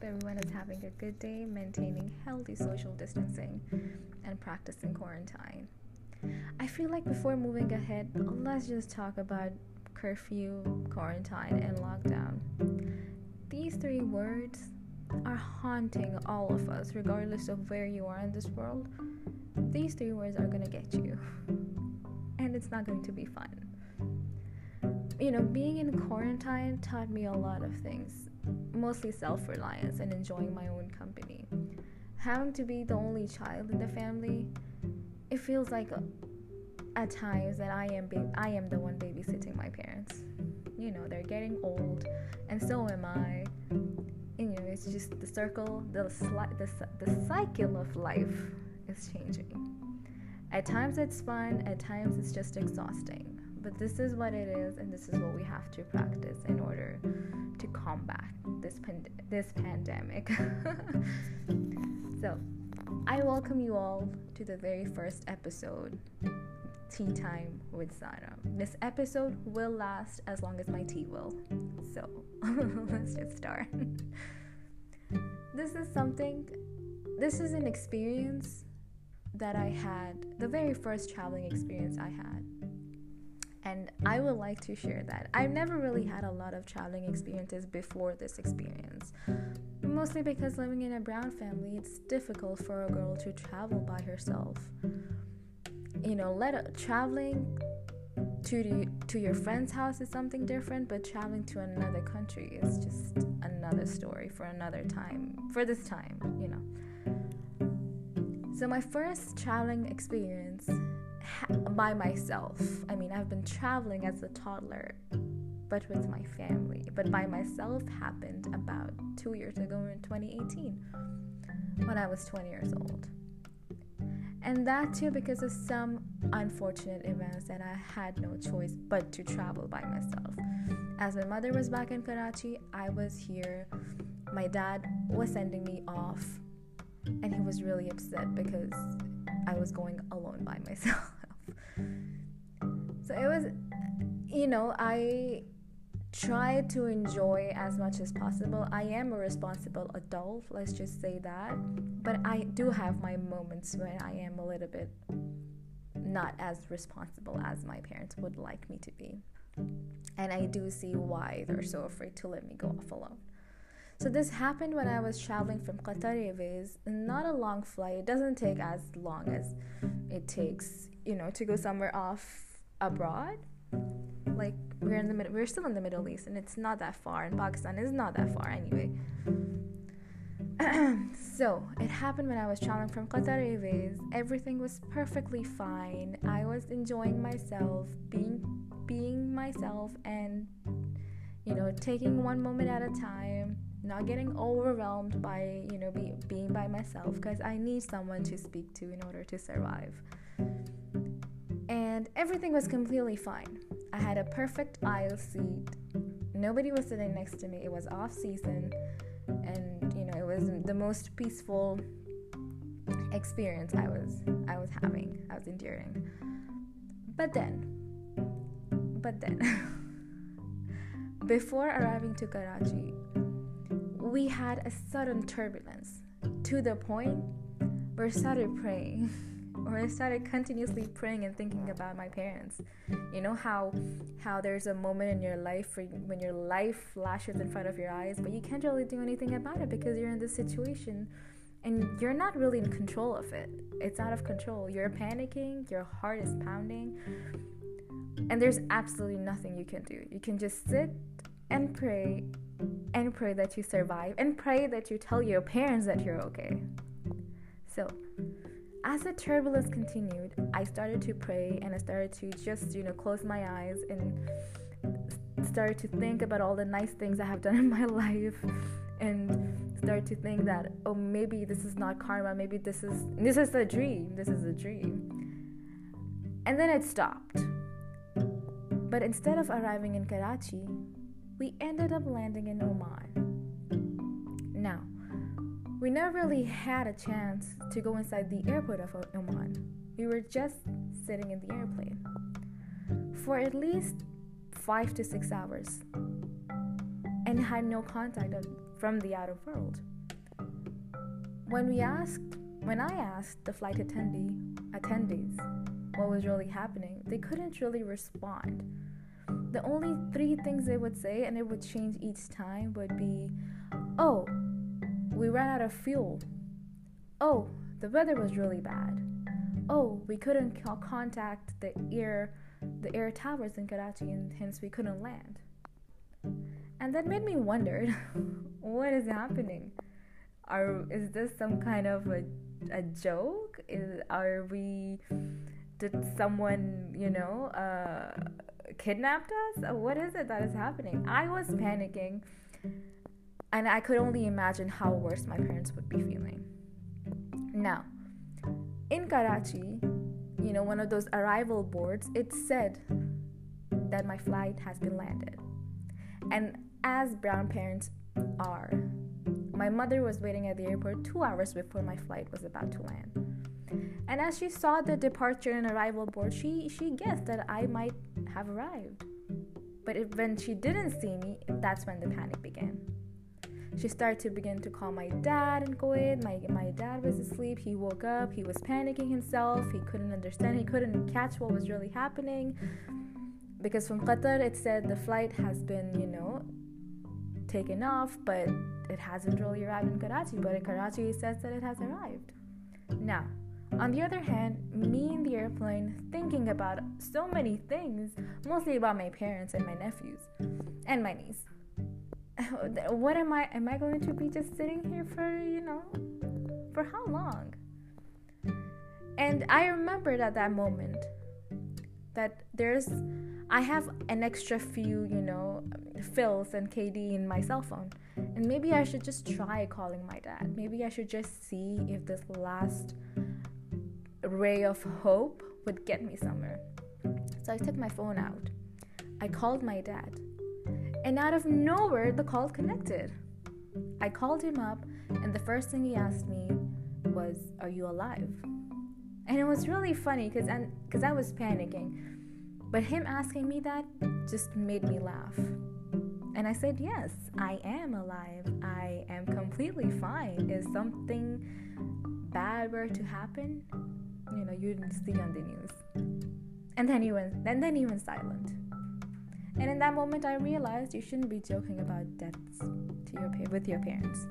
hope everyone is having a good day, maintaining healthy social distancing, and practicing quarantine. I feel like before moving ahead, let's just talk about curfew, quarantine, and lockdown. These three words are haunting all of us, regardless of where you are in this world. These three words are gonna get you, and it's not going to be fun. You know, being in quarantine taught me a lot of things mostly self reliance and enjoying my own company. Having to be the only child in the family, it feels like uh, at times that I am ba- I am the one babysitting my parents. You know, they're getting old, and so am I. And, you know, it's just the circle, the sli- the the cycle of life is changing. At times it's fun, at times it's just exhausting. But this is what it is, and this is what we have to practice in order to combat this pand- this pandemic. so, I welcome you all to the very first episode, Tea Time with Zara. This episode will last as long as my tea will. So, let's just start. this is something, this is an experience that I had, the very first traveling experience I had and I would like to share that. I've never really had a lot of traveling experiences before this experience. Mostly because living in a brown family, it's difficult for a girl to travel by herself. You know, let a, traveling to to your friend's house is something different, but traveling to another country is just another story for another time. For this time, you know. So my first traveling experience by myself. I mean, I've been traveling as a toddler, but with my family. But by myself happened about two years ago in 2018 when I was 20 years old. And that too because of some unfortunate events that I had no choice but to travel by myself. As my mother was back in Karachi, I was here. My dad was sending me off, and he was really upset because I was going alone by myself. So it was, you know, I try to enjoy as much as possible. I am a responsible adult, let's just say that. But I do have my moments when I am a little bit not as responsible as my parents would like me to be. And I do see why they're so afraid to let me go off alone. So this happened when I was traveling from Qatar Airways. Not a long flight. It doesn't take as long as it takes, you know, to go somewhere off abroad. Like we're in the middle, we're still in the Middle East, and it's not that far. And Pakistan is not that far anyway. so it happened when I was traveling from Qatar Airways. Everything was perfectly fine. I was enjoying myself, being being myself, and you know, taking one moment at a time, not getting overwhelmed by you know be, being by myself because I need someone to speak to in order to survive and everything was completely fine. I had a perfect aisle seat. Nobody was sitting next to me. It was off season, and you know it was the most peaceful experience I was I was having. I was enduring. But then, but then, before arriving to Karachi, we had a sudden turbulence to the point where I started praying. or I started continuously praying and thinking about my parents. You know how how there's a moment in your life when your life flashes in front of your eyes, but you can't really do anything about it because you're in this situation and you're not really in control of it. It's out of control. You're panicking, your heart is pounding, and there's absolutely nothing you can do. You can just sit and pray and pray that you survive and pray that you tell your parents that you're okay. So, as the turbulence continued, I started to pray and I started to just, you know, close my eyes and started to think about all the nice things I have done in my life and started to think that oh maybe this is not karma, maybe this is this is a dream, this is a dream. And then it stopped. But instead of arriving in Karachi, we ended up landing in Oman. Now, we never really had a chance to go inside the airport of Oman. We were just sitting in the airplane for at least five to six hours and had no contact from the outer world. when we asked, when I asked the flight attendee, attendees what was really happening, they couldn't really respond. The only three things they would say, and it would change each time, would be, "Oh, we ran out of fuel. Oh, the weather was really bad. Oh, we couldn't contact the air, the air towers in Karachi, and hence we couldn't land." And that made me wonder, what is happening? Are is this some kind of a a joke? Is are we did someone, you know, uh, kidnapped us? Uh, what is it that is happening? I was panicking, and I could only imagine how worse my parents would be feeling. Now, in Karachi, you know, one of those arrival boards, it said that my flight has been landed. And as brown parents are, my mother was waiting at the airport two hours before my flight was about to land. And as she saw the departure and arrival board, she, she guessed that I might have arrived. But when she didn't see me, that's when the panic began. She started to begin to call my dad in Kuwait. My, my dad was asleep. He woke up. He was panicking himself. He couldn't understand. He couldn't catch what was really happening. Because from Qatar, it said the flight has been, you know, taken off, but it hasn't really arrived in Karachi. But in Karachi, it says that it has arrived. Now, on the other hand, me in the airplane thinking about so many things, mostly about my parents and my nephews and my niece. What am I am I going to be just sitting here for, you know, for how long? And I remembered at that moment that there's I have an extra few, you know, fils and KD in my cell phone. And maybe I should just try calling my dad. Maybe I should just see if this last ray of hope would get me somewhere. So I took my phone out. I called my dad. And out of nowhere, the call connected. I called him up, and the first thing he asked me was, Are you alive? And it was really funny because I was panicking. But him asking me that just made me laugh. And I said, Yes, I am alive. I am completely fine. If something bad were to happen, you know, you didn't see on the news. And then he went and then he went silent. And in that moment I realized you shouldn't be joking about deaths to your with your parents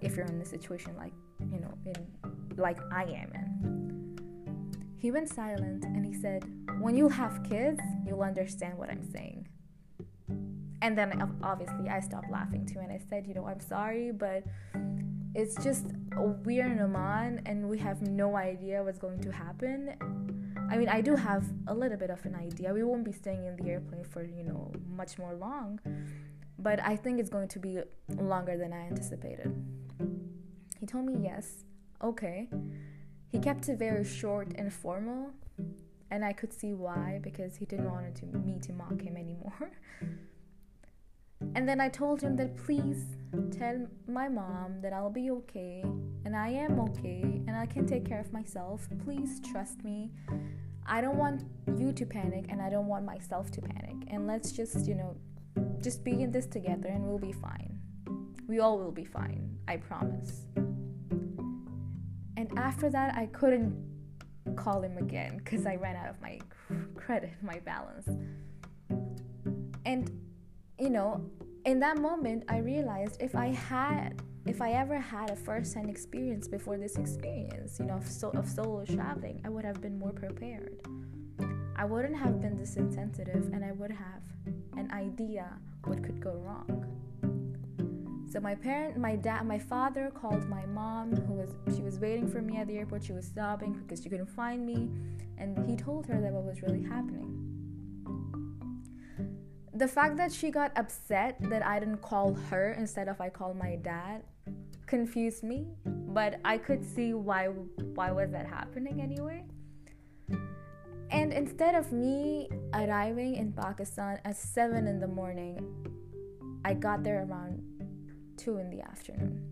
if you're in a situation like, you know, in like I am in. He went silent and he said, when you have kids, you'll understand what I'm saying. And then obviously I stopped laughing too and I said, you know, I'm sorry, but it's just we're in Oman and we have no idea what's going to happen. I mean, I do have a little bit of an idea. We won't be staying in the airplane for, you know, much more long, but I think it's going to be longer than I anticipated. He told me yes, okay. He kept it very short and formal, and I could see why because he didn't want me to mock him anymore. and then I told him that please tell my mom that I'll be okay and I am okay and I can take care of myself. Please trust me. I don't want you to panic and I don't want myself to panic. And let's just, you know, just be in this together and we'll be fine. We all will be fine. I promise. And after that, I couldn't call him again because I ran out of my credit, my balance. And, you know, in that moment, I realized if I had, if I ever had a first hand experience before this experience, you know, of, so, of solo traveling, I would have been more prepared. I wouldn't have been this insensitive and I would have an idea what could go wrong. So my parent, my dad, my father called my mom, who was she was waiting for me at the airport. She was sobbing because she couldn't find me, and he told her that what was really happening. The fact that she got upset that I didn't call her instead of I called my dad confused me, but I could see why why was that happening anyway. And instead of me arriving in Pakistan at 7 in the morning, I got there around 2 in the afternoon.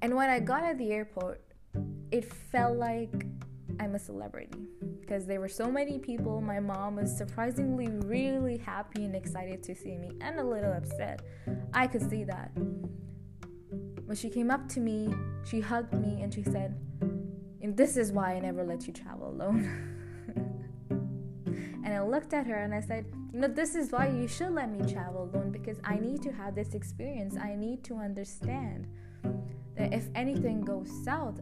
And when I got at the airport, it felt like I'm a celebrity because there were so many people. My mom was surprisingly really happy and excited to see me and a little upset. I could see that. When she came up to me, she hugged me and she said, and This is why I never let you travel alone. and I looked at her and I said, You know, this is why you should let me travel alone because I need to have this experience. I need to understand that if anything goes south,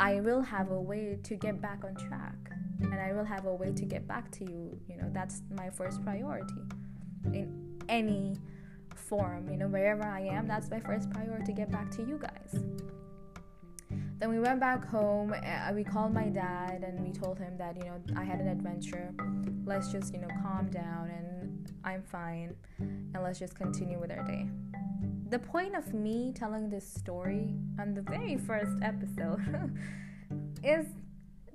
I will have a way to get back on track and I will have a way to get back to you. You know, that's my first priority in any form. You know, wherever I am, that's my first priority to get back to you guys. Then we went back home. Uh, we called my dad and we told him that, you know, I had an adventure. Let's just, you know, calm down and I'm fine and let's just continue with our day. The point of me telling this story on the very first episode is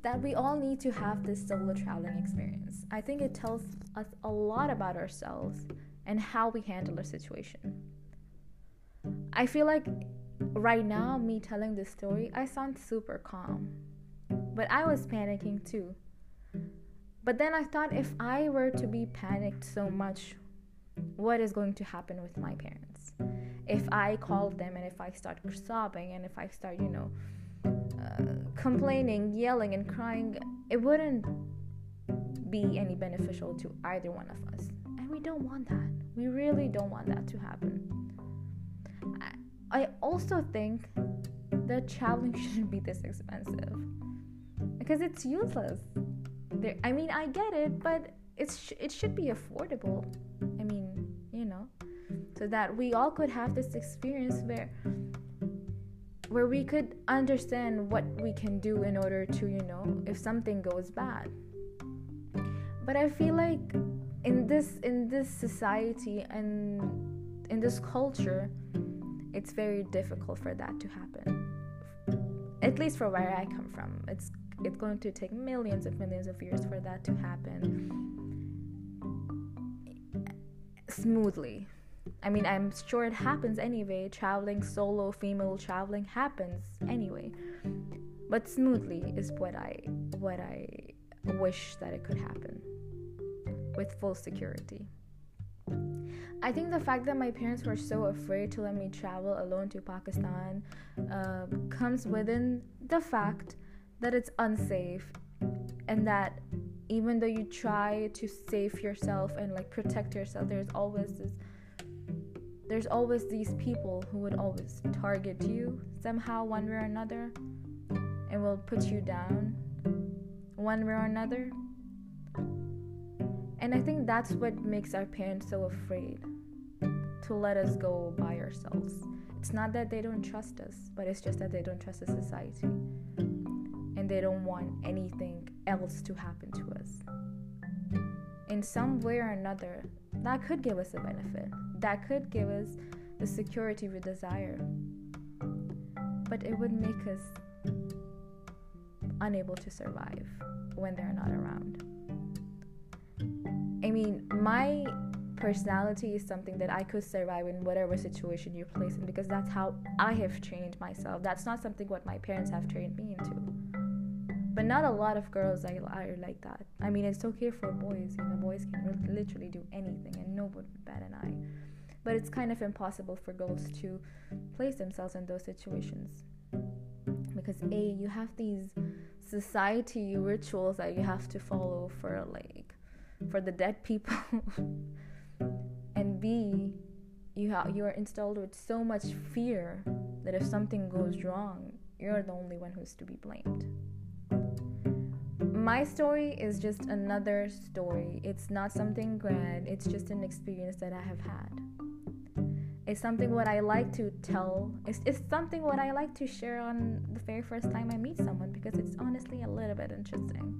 that we all need to have this solo traveling experience. I think it tells us a lot about ourselves and how we handle a situation. I feel like right now, me telling this story, I sound super calm. But I was panicking too. But then I thought if I were to be panicked so much, what is going to happen with my parents? If I call them and if I start sobbing and if I start, you know, uh, complaining, yelling, and crying, it wouldn't be any beneficial to either one of us. And we don't want that. We really don't want that to happen. I also think that traveling shouldn't be this expensive because it's useless. There, I mean, I get it, but it's it should be affordable. I mean, you know, so that we all could have this experience where where we could understand what we can do in order to, you know, if something goes bad. But I feel like in this in this society and in this culture, it's very difficult for that to happen. At least for where I come from, it's it's going to take millions of millions of years for that to happen smoothly. I mean, I'm sure it happens anyway. Traveling solo, female traveling happens anyway. But smoothly is what I what I wish that it could happen with full security. I think the fact that my parents were so afraid to let me travel alone to Pakistan uh, comes within the fact that it's unsafe and that even though you try to save yourself and like protect yourself, there's always this there's always these people who would always target you somehow one way or another and will put you down one way or another and I think that's what makes our parents so afraid to let us go by ourselves. It's not that they don't trust us, but it's just that they don't trust the society. And they don't want anything else to happen to us. In some way or another, that could give us a benefit. That could give us the security we desire. But it would make us unable to survive when they're not around. I mean, my personality is something that I could survive in whatever situation you place in because that's how I have trained myself. That's not something what my parents have trained me into. But not a lot of girls are, like that. I mean, it's okay for boys. You know, boys can literally do anything and nobody would bat an eye. But it's kind of impossible for girls to place themselves in those situations. Because A, you have these society rituals that you have to follow for like for the dead people. And b you have you are installed with so much fear that if something goes wrong you're the only one who's to be blamed. My story is just another story. It's not something grand. It's just an experience that i have had it's something what i like to tell it's, it's something what i like to share on the very first time i meet someone because it's honestly a little bit interesting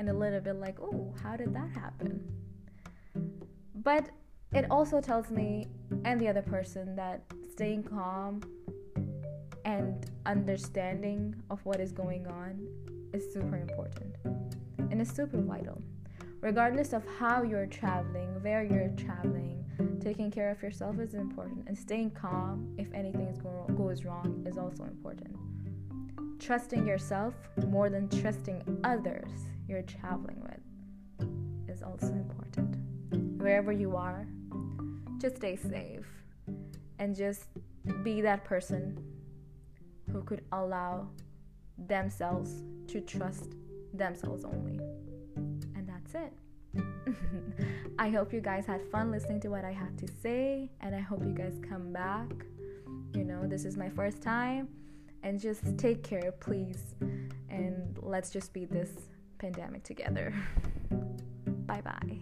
and a little bit like, oh, how did that happen? But it also tells me and the other person that staying calm and understanding of what is going on is super important and is super vital. Regardless of how you're traveling, where you're traveling, taking care of yourself is important, and staying calm if anything go- goes wrong is also important. Trusting yourself more than trusting others you're traveling with is also important. Wherever you are, just stay safe and just be that person who could allow themselves to trust themselves only. And that's it. I hope you guys had fun listening to what I had to say, and I hope you guys come back. You know, this is my first time, and just take care, please. And let's just beat this pandemic together. bye bye.